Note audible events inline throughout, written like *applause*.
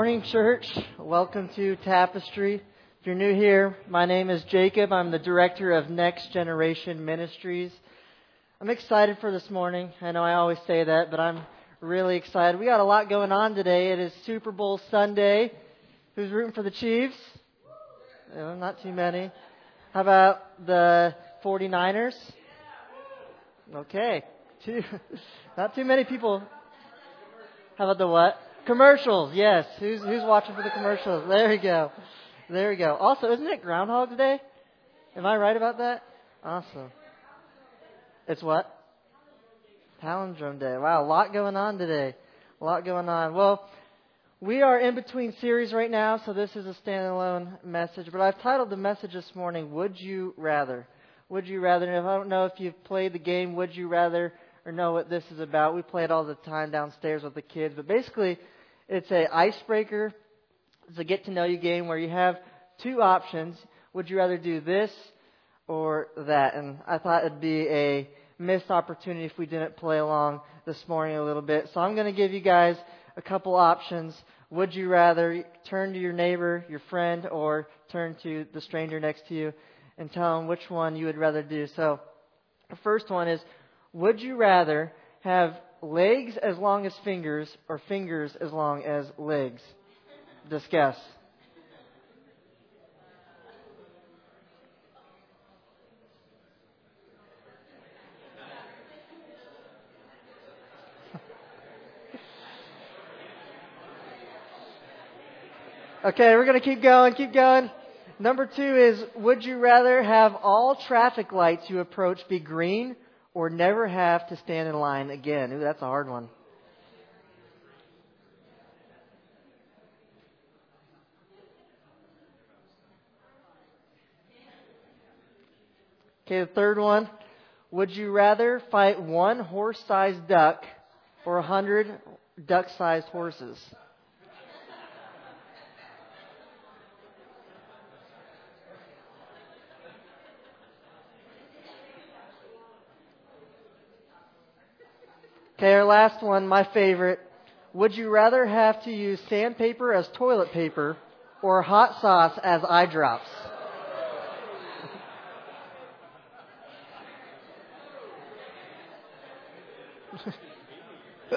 Morning, church. Welcome to Tapestry. If you're new here, my name is Jacob. I'm the director of Next Generation Ministries. I'm excited for this morning. I know I always say that, but I'm really excited. We got a lot going on today. It is Super Bowl Sunday. Who's rooting for the Chiefs? Oh, not too many. How about the 49ers? Okay. Two, *laughs* not too many people. How about the what? Commercials, yes. Who's who's watching for the commercials? There we go. There we go. Also, isn't it Groundhog Day? Am I right about that? Awesome. It's what? Palindrome Day. Wow, a lot going on today. A lot going on. Well, we are in between series right now, so this is a standalone message. But I've titled the message this morning, Would You Rather? Would You Rather? And if I don't know if you've played the game Would You Rather or know what this is about, we play it all the time downstairs with the kids. But basically, it's a icebreaker. It's a get to know you game where you have two options. Would you rather do this or that? And I thought it'd be a missed opportunity if we didn't play along this morning a little bit. So I'm going to give you guys a couple options. Would you rather turn to your neighbor, your friend, or turn to the stranger next to you and tell them which one you would rather do? So the first one is, would you rather have legs as long as fingers or fingers as long as legs? Discuss. Okay, we're going to keep going, keep going. Number two is Would you rather have all traffic lights you approach be green or never have to stand in line again? Ooh, that's a hard one. Okay, the third one. Would you rather fight one horse sized duck or a hundred duck sized horses? Okay, our last one, my favorite. Would you rather have to use sandpaper as toilet paper or hot sauce as eye drops? *laughs*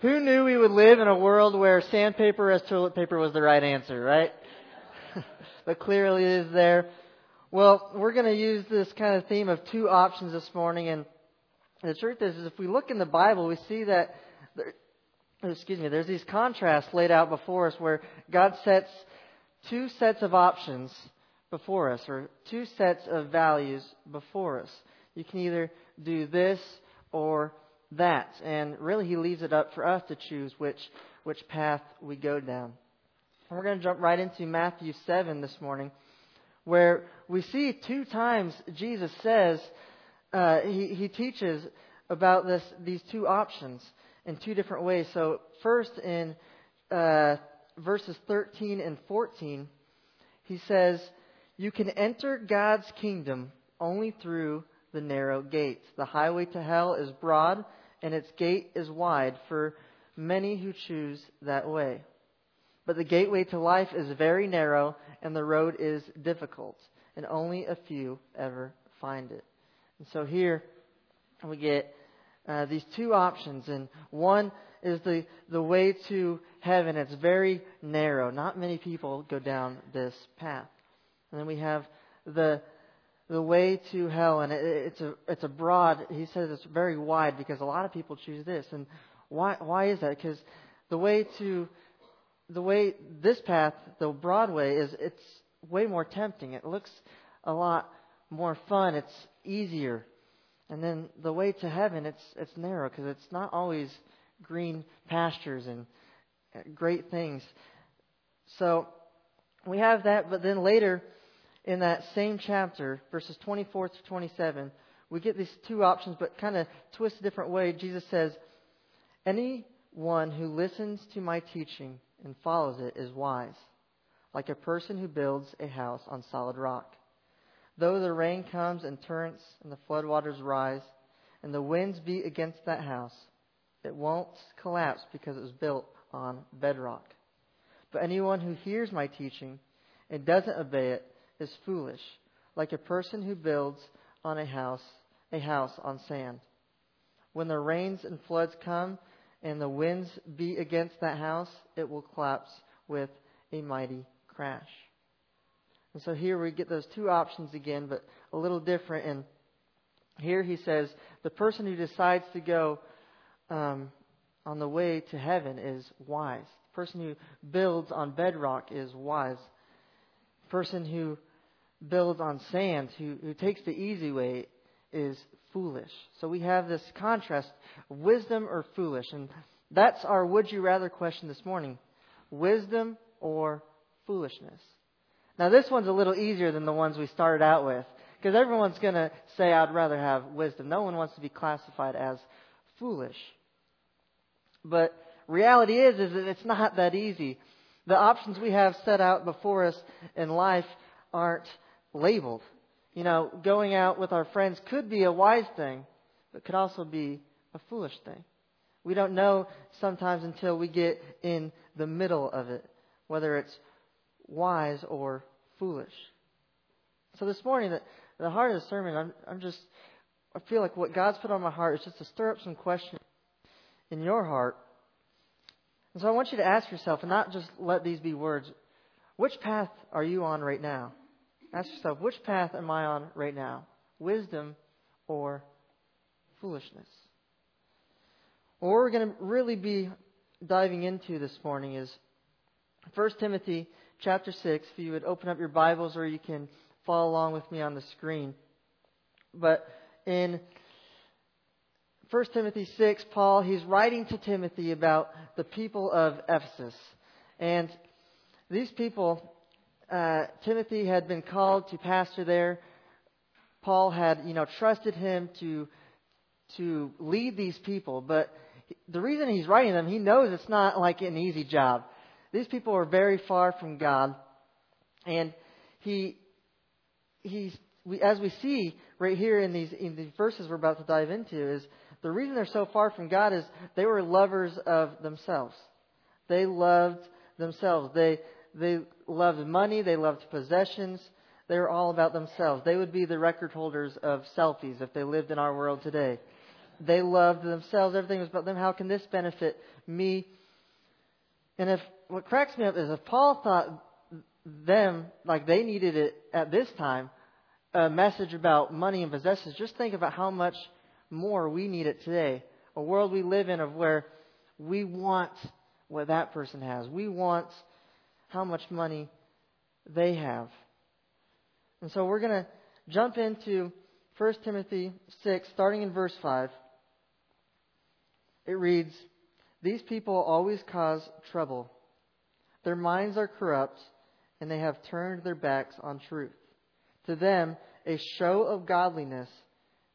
Who knew we would live in a world where sandpaper as toilet paper was the right answer, right? *laughs* but clearly it is there. Well, we're going to use this kind of theme of two options this morning, and the truth is, is if we look in the Bible, we see that, there, excuse me, there's these contrasts laid out before us where God sets two sets of options before us, or two sets of values before us. You can either do this or that, and really He leaves it up for us to choose which which path we go down. And we're going to jump right into Matthew 7 this morning where we see two times Jesus says, uh, he, he teaches about this, these two options in two different ways. So, first in uh, verses 13 and 14, he says, You can enter God's kingdom only through the narrow gate. The highway to hell is broad, and its gate is wide for many who choose that way. But the gateway to life is very narrow, and the road is difficult, and only a few ever find it. And so here we get uh, these two options, and one is the, the way to heaven. It's very narrow. Not many people go down this path. And then we have the the way to hell, and it, it's a it's a broad. He says it's very wide because a lot of people choose this. And why why is that? Because the way to the way this path, the Broadway, is it's way more tempting. It looks a lot more fun. It's easier. And then the way to heaven, it's it's narrow because it's not always green pastures and uh, great things. So we have that, but then later in that same chapter, verses 24 to 27, we get these two options, but kind of twist a different way. Jesus says, Anyone who listens to my teaching and follows it is wise, like a person who builds a house on solid rock. Though the rain comes in torrents and the floodwaters rise, and the winds beat against that house, It won't collapse because it was built on bedrock. But anyone who hears my teaching and doesn't obey it is foolish, like a person who builds on a house, a house on sand. When the rains and floods come and the winds beat against that house, it will collapse with a mighty crash. And so here we get those two options again, but a little different. And here he says the person who decides to go um, on the way to heaven is wise. The person who builds on bedrock is wise. The person who builds on sand, who, who takes the easy way, is foolish. So we have this contrast wisdom or foolish. And that's our would you rather question this morning wisdom or foolishness. Now, this one's a little easier than the ones we started out with because everyone's going to say, I'd rather have wisdom. No one wants to be classified as foolish. But reality is, is that it's not that easy. The options we have set out before us in life aren't labeled. You know, going out with our friends could be a wise thing, but could also be a foolish thing. We don't know sometimes until we get in the middle of it, whether it's wise or foolish. So this morning, the, the heart of the sermon, I'm, I'm just, I feel like what God's put on my heart is just to stir up some questions in your heart. And so I want you to ask yourself, and not just let these be words, which path are you on right now? Ask yourself, which path am I on right now? Wisdom or foolishness? What we're going to really be diving into this morning is 1 Timothy chapter 6. If you would open up your Bibles or you can follow along with me on the screen. But in 1 Timothy 6, Paul, he's writing to Timothy about the people of Ephesus. And these people, uh, Timothy had been called to pastor there. Paul had, you know, trusted him to, to lead these people. But the reason he's writing them, he knows it's not like an easy job. These people are very far from God. And he, he's, we, as we see right here in these, in these verses we're about to dive into, is the reason they're so far from God is they were lovers of themselves. They loved themselves. They, they loved money. They loved possessions. They were all about themselves. They would be the record holders of selfies if they lived in our world today. They loved themselves. Everything was about them. How can this benefit me? And if what cracks me up is if Paul thought them like they needed it at this time, a message about money and possessions, just think about how much more we need it today. A world we live in of where we want what that person has. We want how much money they have. And so we're going to jump into 1 Timothy 6, starting in verse 5. It reads, These people always cause trouble their minds are corrupt, and they have turned their backs on truth. To them, a show of godliness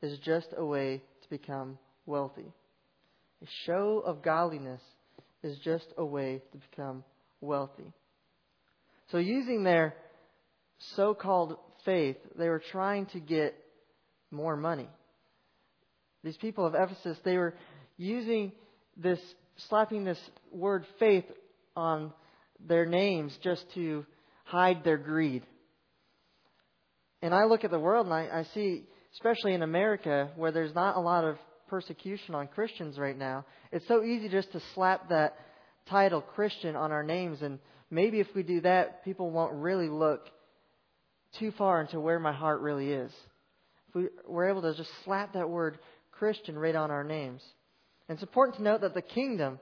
is just a way to become wealthy. A show of godliness is just a way to become wealthy. So, using their so called faith, they were trying to get more money. These people of Ephesus, they were using this, slapping this word faith on their names just to hide their greed. And I look at the world and I, I see, especially in America, where there's not a lot of persecution on Christians right now, it's so easy just to slap that title Christian on our names. And maybe if we do that, people won't really look too far into where my heart really is. If we, we're able to just slap that word Christian right on our names. And it's important to note that the kingdom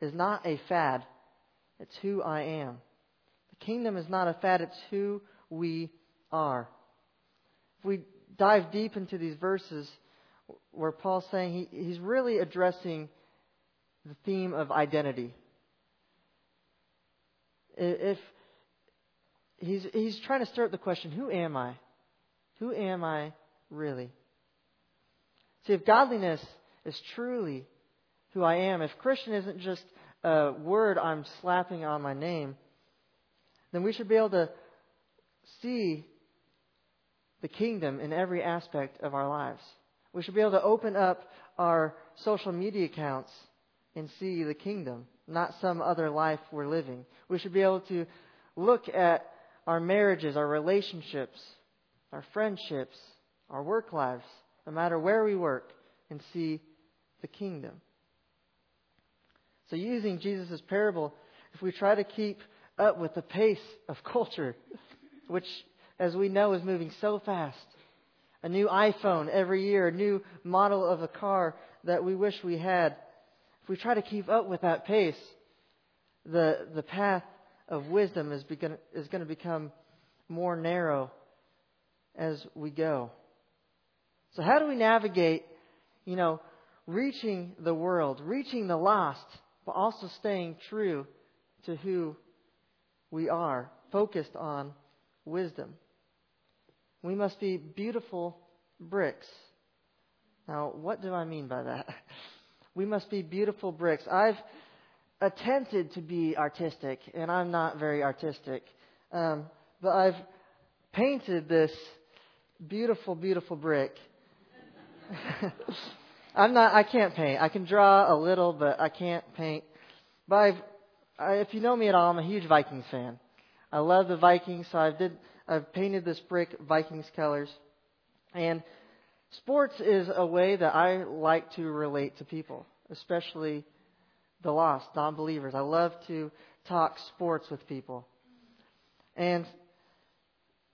is not a fad. It's who I am. The kingdom is not a fad, it's who we are. If we dive deep into these verses where Paul's saying he, he's really addressing the theme of identity. If he's, he's trying to start the question, who am I? Who am I really? See, if godliness is truly who I am, if Christian isn't just a word I'm slapping on my name, then we should be able to see the kingdom in every aspect of our lives. We should be able to open up our social media accounts and see the kingdom, not some other life we're living. We should be able to look at our marriages, our relationships, our friendships, our work lives, no matter where we work, and see the kingdom. So, using Jesus' parable, if we try to keep up with the pace of culture, which, as we know, is moving so fast, a new iPhone every year, a new model of a car that we wish we had, if we try to keep up with that pace, the, the path of wisdom is, begin, is going to become more narrow as we go. So, how do we navigate, you know, reaching the world, reaching the lost, but also staying true to who we are, focused on wisdom? We must be beautiful bricks. Now, what do I mean by that? *laughs* We must be beautiful bricks. I've attempted to be artistic, and I'm not very artistic. Um, but I've painted this beautiful, beautiful brick. *laughs* I'm not. I can't paint. I can draw a little, but I can't paint. But I've, I, if you know me at all, I'm a huge Vikings fan. I love the Vikings, so I did. I've painted this brick Vikings colors, and sports is a way that I like to relate to people, especially the lost, non-believers. I love to talk sports with people, and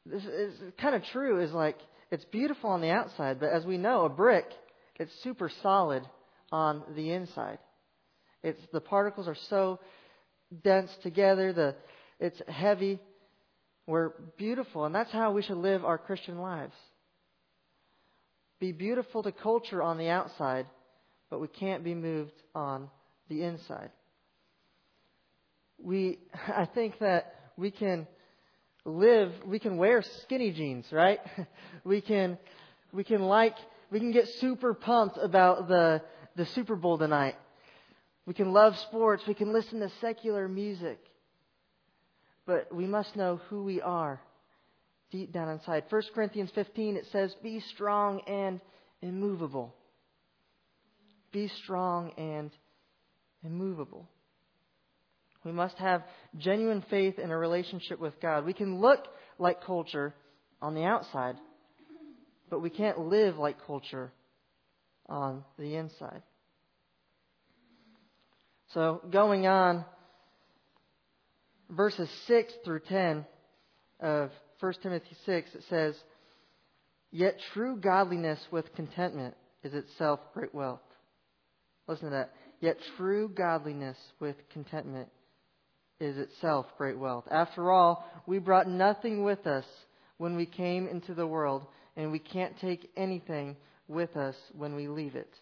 this is kind of true. Is like it's beautiful on the outside, but as we know, a brick it's super solid on the inside. It's the particles are so dense together. The it's heavy. We're beautiful, and that's how we should live our Christian lives. Be beautiful to culture on the outside, but we can't be moved on the inside. We, *laughs* I think that we can live, we can wear skinny jeans, right? *laughs* we can, we can like we can get super pumped about the, the Super Bowl tonight. We can love sports. We can listen to secular music. But we must know who we are deep down inside. 1 Corinthians 15, it says, Be strong and immovable. Be strong and immovable. We must have genuine faith in a relationship with God. We can look like culture on the outside, but we can't live like culture on the inside. So, going on, verses 6 through 10 of 1 Timothy 6, it says, Yet true godliness with contentment is itself great wealth. Listen to that. Yet true godliness with contentment is itself great wealth. After all, we brought nothing with us when we came into the world and we can't take anything with us when we leave it.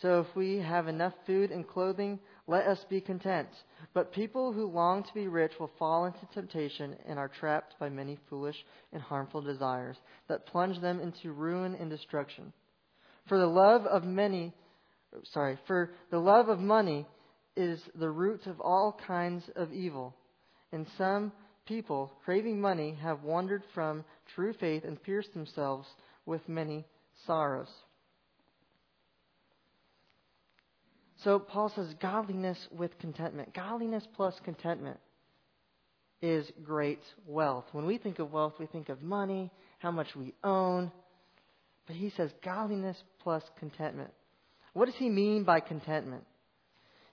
So if we have enough food and clothing, let us be content. But people who long to be rich will fall into temptation and are trapped by many foolish and harmful desires that plunge them into ruin and destruction. For the love of many, sorry, for the love of money is the root of all kinds of evil. And some people, craving money, have wandered from true faith and pierced themselves with many sorrows. So Paul says godliness with contentment. Godliness plus contentment is great wealth. When we think of wealth, we think of money, how much we own. But he says godliness plus contentment. What does he mean by contentment?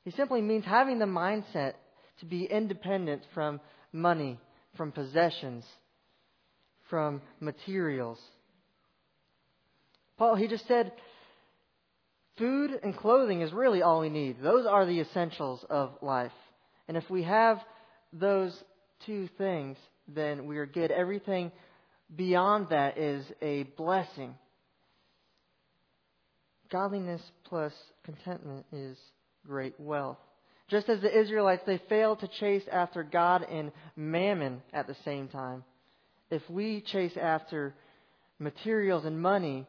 He simply means having the mindset to be independent from money, from possessions, from materials. Paul, he just said, food and clothing is really all we need. Those are the essentials of life. And if we have those two things, then we are good. Everything beyond that is a blessing. Godliness plus contentment is great wealth. Just as the Israelites, they failed to chase after God and mammon at the same time. If we chase after materials and money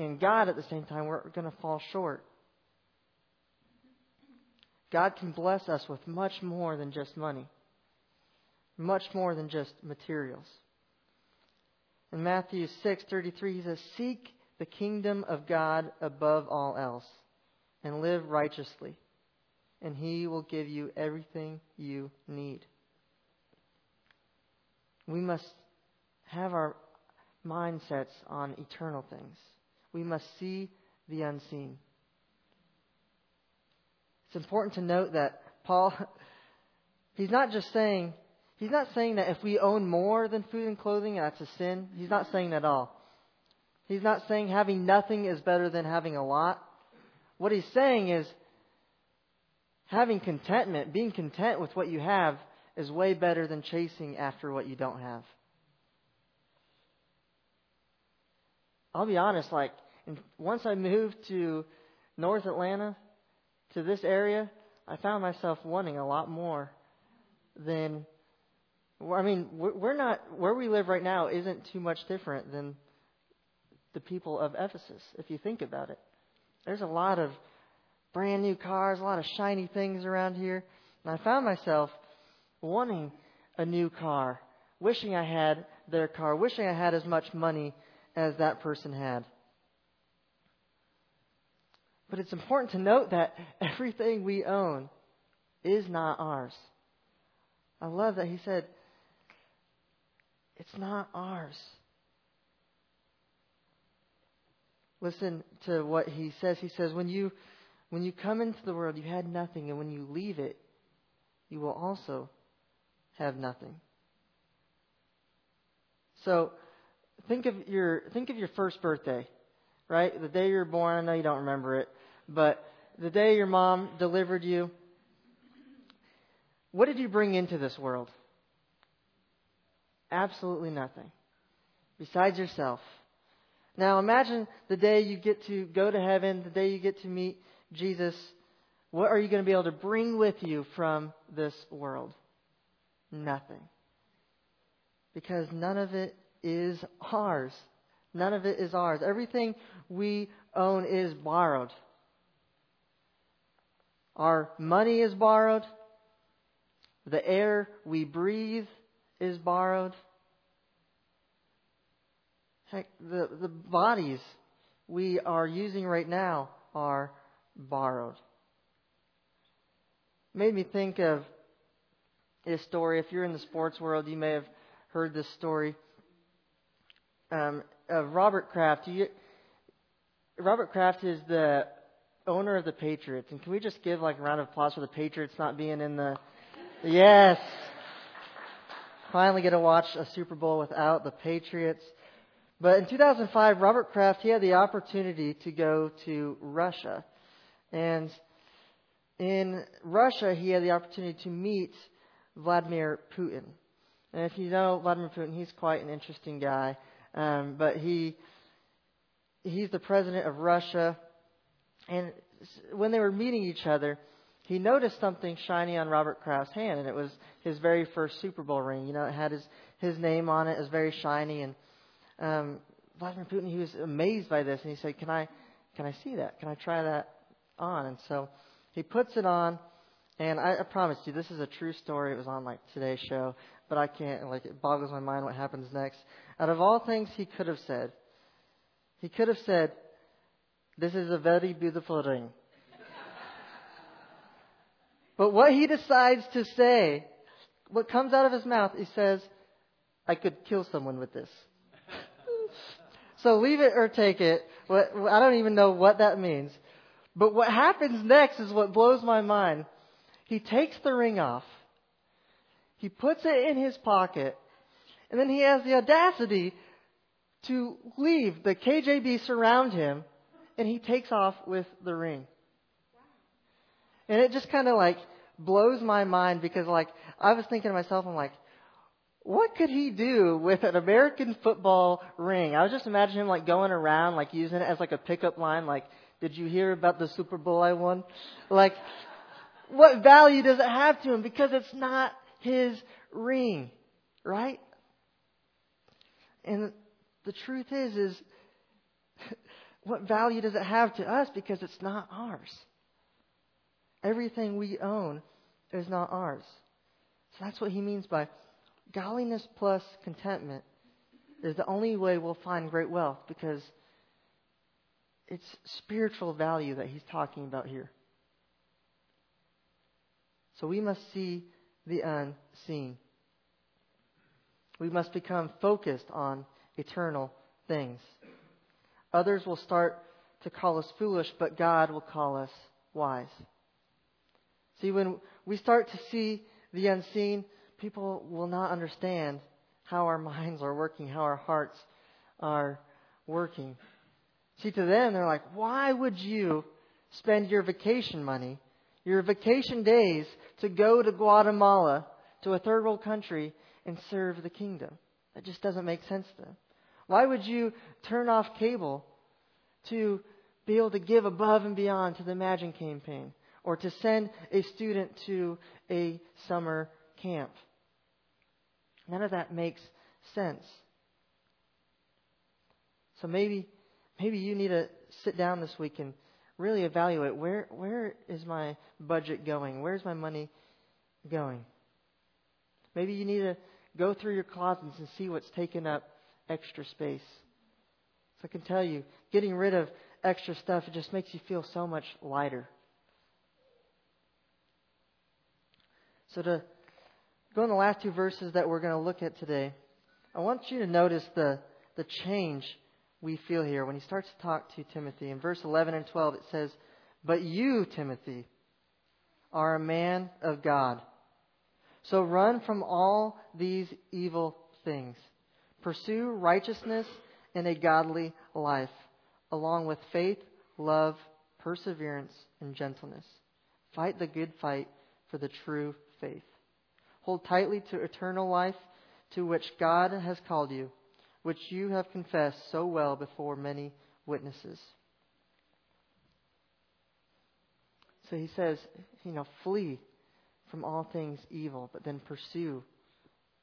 and God at the same time, we're going to fall short. God can bless us with much more than just money, much more than just materials. In Matthew 6:33 he says, "Seek the kingdom of God above all else and live righteously, and He will give you everything you need. We must have our mindsets on eternal things. We must see the unseen. It's important to note that Paul, *laughs* he's not just saying, he's not saying that if we own more than food and clothing, that's a sin. He's not saying that at all. He's not saying having nothing is better than having a lot. What he's saying is having contentment, being content with what you have, is way better than chasing after what you don't have. I'll be honest, like, once I moved to North Atlanta, to this area, I found myself wanting a lot more than. I mean, we're not where we live right now isn't too much different than the people of Ephesus, if you think about it. There's a lot of brand new cars, a lot of shiny things around here. And I found myself wanting a new car, wishing I had their car, wishing I had as much money as that person had. But it's important to note that *laughs* everything we own is not ours. I love that he said, it's not ours. Listen to what he says. He says, when you, when you come into the world, you had nothing, and when you leave it, you will also have nothing. So, think of your, think of your first birthday, right? The day you were born, I know you don't remember it, but the day your mom delivered you, what did you bring into this world? Absolutely nothing. Besides yourself. Now imagine the day you get to go to heaven, the day you get to meet Jesus. What are you going to be able to bring with you from this world? Nothing. Because none of it is ours. None of it is ours. Everything we own is borrowed. Our money is borrowed. The air we breathe is borrowed. Heck, the, the bodies we are using right now are borrowed. Made me think of this story. If you're in the sports world, you may have heard this story um, of Robert Kraft. You, Robert Kraft is the owner of the Patriots. And can we just give like a round of applause for the Patriots not being in the. Yes! Finally get to watch a Super Bowl without the Patriots. But in 2005, Robert Kraft, he had the opportunity to go to Russia. And in Russia, he had the opportunity to meet Vladimir Putin. And if you know Vladimir Putin, he's quite an interesting guy. Um, but he, he's the president of Russia. And when they were meeting each other, he noticed something shiny on Robert Kraft's hand, and it was his very first Super Bowl ring. You know, it had his, his name on it. It was very shiny, and um, Vladimir Putin, he was amazed by this, and he said, "Can I, can I see that? Can I try that on?" And so he puts it on, and I, I promise you, this is a true story. It was on like today's show, but I can't like it boggles my mind what happens next. Out of all things he could have said, he could have said, "This is a very beautiful ring." but what he decides to say, what comes out of his mouth, he says, "I could kill someone with this." So leave it or take it. I don't even know what that means. But what happens next is what blows my mind. He takes the ring off. He puts it in his pocket. And then he has the audacity to leave. The KGB surround him. And he takes off with the ring. And it just kind of like blows my mind because like I was thinking to myself, I'm like, what could he do with an American football ring? I was just imagining him like going around, like using it as like a pickup line, like, did you hear about the Super Bowl I won? Like, what value does it have to him? Because it's not his ring, right? And the truth is, is *laughs* what value does it have to us? Because it's not ours. Everything we own is not ours. So that's what he means by godliness plus contentment is the only way we'll find great wealth because it's spiritual value that he's talking about here. So we must see the unseen. We must become focused on eternal things. Others will start to call us foolish, but God will call us wise. See, when we start to see the unseen, people will not understand how our *laughs* minds are working, how our hearts are working. See, to them, they're like, why would you spend your vacation money, your vacation days, to go to Guatemala, to a third world country, and serve the kingdom? That just doesn't make sense to them. Why would you turn off cable to be able to give above and beyond to the Imagine campaign or to send a student to a summer camp? None of that makes sense. So maybe maybe you need to sit down this week and really evaluate where where is my budget going? Where's my money going? Maybe you need to go through your closets and see what's taken up extra space. So I can tell you, getting rid of extra stuff it just makes you feel so much lighter. So to go in the last two verses that we're going to look at today, I want you to notice the, the change we feel here when he starts to talk to Timothy. In verse 11 and 12, it says, But you, Timothy, are a man of God. So run from all these evil things. Pursue righteousness and a godly life, along with faith, love, perseverance, and gentleness. Fight the good fight for the true faith. Hold tightly to eternal life to which God has called you, which you have confessed so well before many witnesses. So he says, you know, flee from all things evil, but then pursue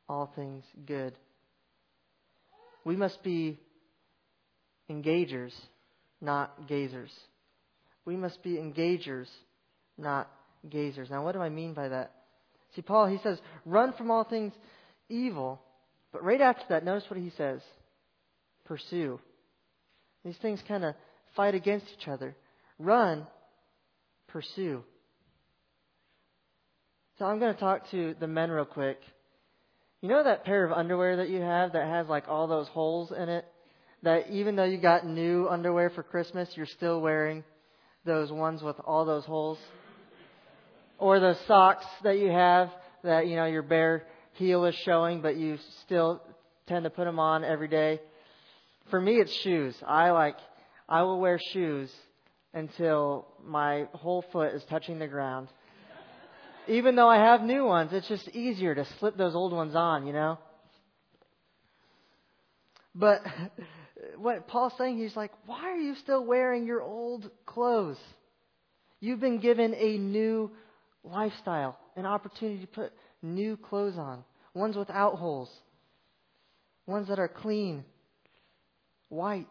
all things good. We must be engagers, not gazers. We must be engagers, not gazers. Now, what do I mean by that? See, Paul, he says, run from all things evil. But right after that, notice what he says pursue. These things kind of fight against each other. Run, pursue. So I'm going to talk to the men real quick. You know that pair of underwear that you have that has like all those holes in it? That even though you got new underwear for Christmas, you're still wearing those ones with all those holes? Or the socks that you have that, you know, your bare heel is showing, but you still tend to put them on every day. For me, it's shoes. I like, I will wear shoes until my whole foot is touching the ground. Even though I have new ones, it's just easier to slip those old ones on, you know? But *laughs* what Paul's saying, he's like, why are you still wearing your old clothes? You've been given a new lifestyle, an opportunity to put new clothes on, ones without holes, ones that are clean, white.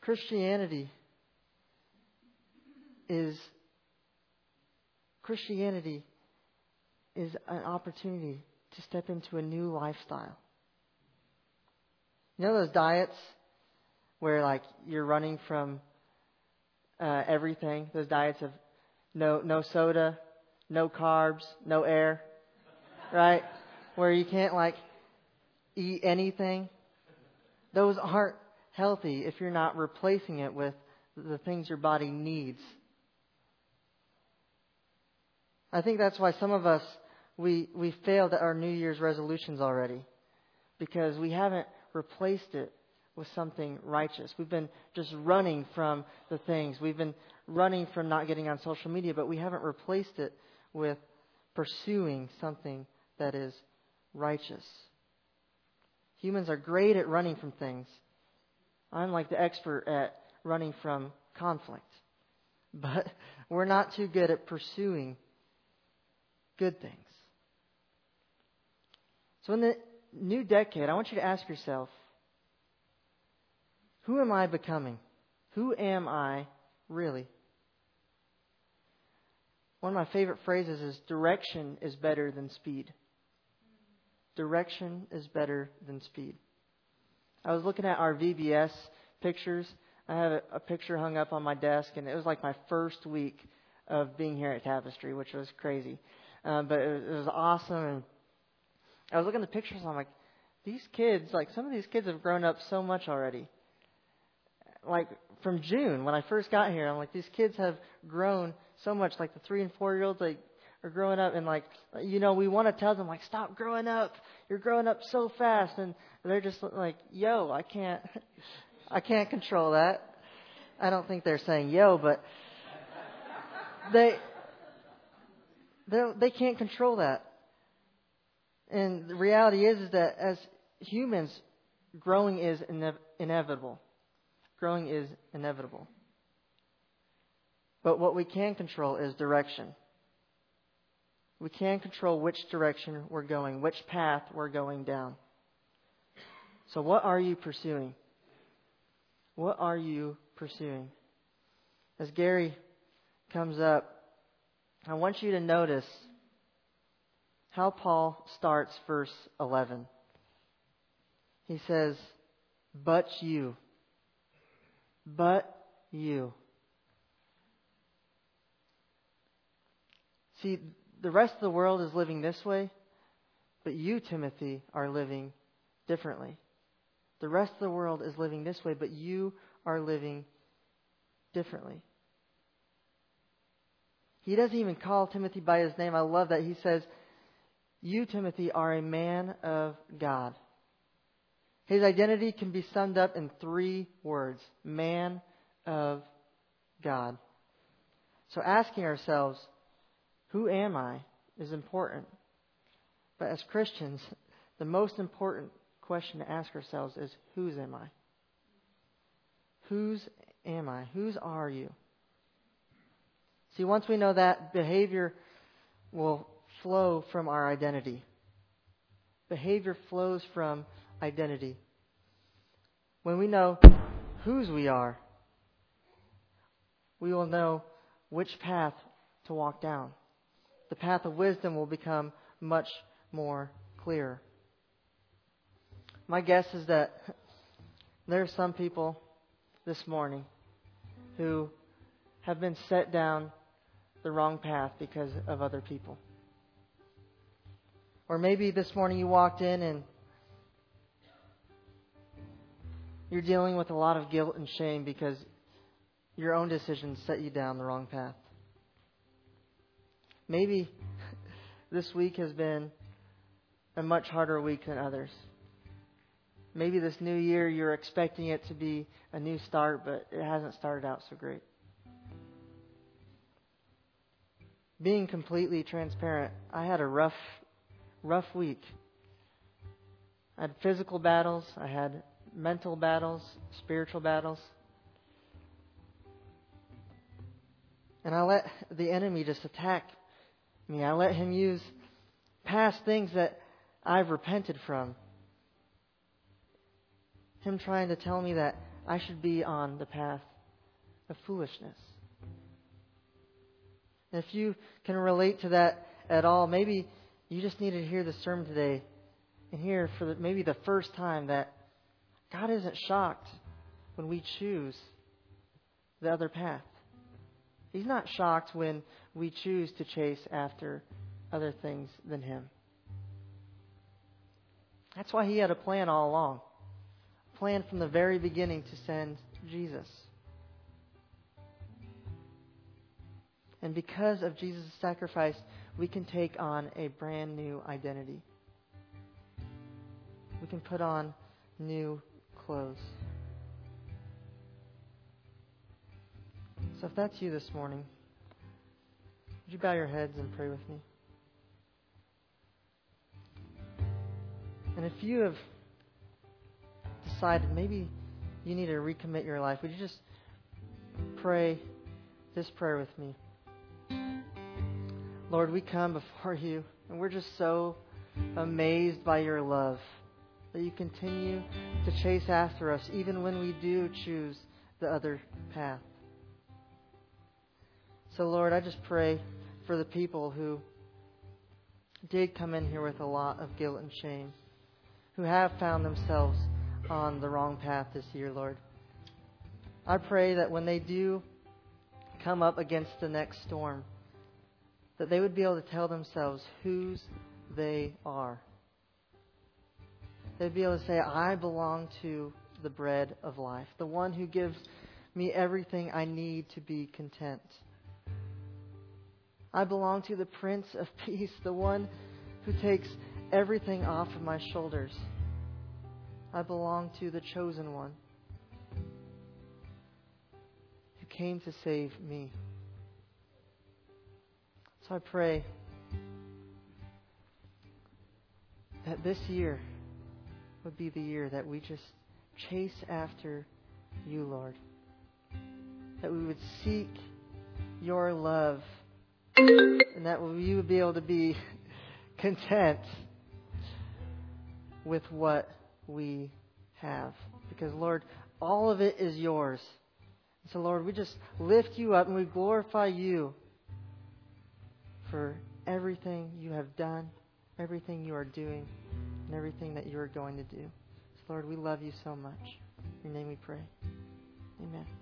Christianity is Christianity is an opportunity to step into a new lifestyle. You know those diets where like you're running from uh, everything. Those diets of no no soda, no carbs, no air, right? Where you can't like eat anything. Those aren't healthy if you're not replacing it with the things your body needs. I think that's why some of us we we failed at our New Year's resolutions already because we haven't replaced it with something righteous. We've been just running from the things. We've been running from not getting on social media, but we haven't replaced it with pursuing something that is righteous. Humans are great at running from things. I'm like the expert at running from conflict. But *laughs* we're not too good at pursuing good things. So in the new decade, I want you to ask yourself who am I becoming? Who am I really? One of my favorite phrases is direction is better than speed. Direction is better than speed. I was looking at our VBS pictures. I have a, picture hung up on my desk, and it was like my first week of being here at Tapestry, which was crazy. Um, but it was, it was awesome. And I was looking at the pictures, and I'm like, these kids, like some of these kids have grown up so much already. Like from June when I first got here, I'm like, these kids have grown so much. Like the three and four year olds, like are growing up, and like you know, we want to tell them like, stop growing up. You're growing up so fast, and they're just like, yo, I can't, I can't control that. I don't think they're saying yo, but they they they can't control that. And the reality is, is that as humans, growing is ine- inevitable. Growing is inevitable. But what we can control is direction. We can control which direction we're going, which path we're going down. So, what are you pursuing? What are you pursuing? As Gary comes up, I want you to notice how Paul starts verse 11. He says, But you. But you. See, the rest of the world is living this way, but you, Timothy, are living differently. The rest of the world is living this way, but you are living differently. He doesn't even call Timothy by his name. I love that. He says, You, Timothy, are a man of God. His identity can be summed up in three words man of God. So asking ourselves, Who am I? is important. But as Christians, the most important question to ask ourselves is whose am I? Whose am I? Whose are you? See, once we know that, behavior will flow from our identity. Behavior flows from identity. When we know whose we are, we will know which path to walk down. The path of wisdom will become much more clear. My guess is that there are some people this morning who have been set down the wrong path because of other people. Or maybe this morning you walked in and you're dealing with a lot of guilt and shame because your own decisions set you down the wrong path. Maybe this week has been a much harder week than others. Maybe this new year you're expecting it to be a new start, but it hasn't started out so great. Being completely transparent, I had a rough, rough week. I had physical battles, I had mental battles, spiritual battles. And I let the enemy just attack me. I let him use past things that I've repented from him trying to tell me that I should be on the path of foolishness. And if you can relate to that at all, maybe you just need to hear the sermon today and hear for the, maybe the first time that God isn't shocked when we choose the other path. He's not shocked when we choose to chase after other things than Him. That's why He had a plan all along A plan from the very beginning to send Jesus. And because of Jesus' sacrifice, we can take on a brand new identity. We can put on new clothes. So if that's you this morning, would you bow your heads and pray with me? And if you have decided maybe you need to recommit your life, would you just pray this prayer with me? Lord, we come before you, and we're just so amazed by your love that you continue to chase after us even when we do choose the other path. So, Lord, I just pray for the people who did come in here with a lot of guilt and shame, who have found themselves on the wrong path this year, Lord. I pray that when they do come up against the next storm, that they would be able to tell themselves whose they are. They'd be able to say, I belong to the bread of life, the one who gives me everything I need to be content. I belong to the Prince of *laughs* Peace, the one who takes everything off of my shoulders. I belong to the chosen one who came to save me. So I pray that this year would be the year that we just chase after you, Lord. That we would seek your love and that we would be able to be content with what we have. Because, Lord, all of it is yours. So, Lord, we just lift you up and we glorify you for everything you have done, everything you are doing, and everything that you are going to do. So, Lord, we love you so much. In your name we pray. Amen.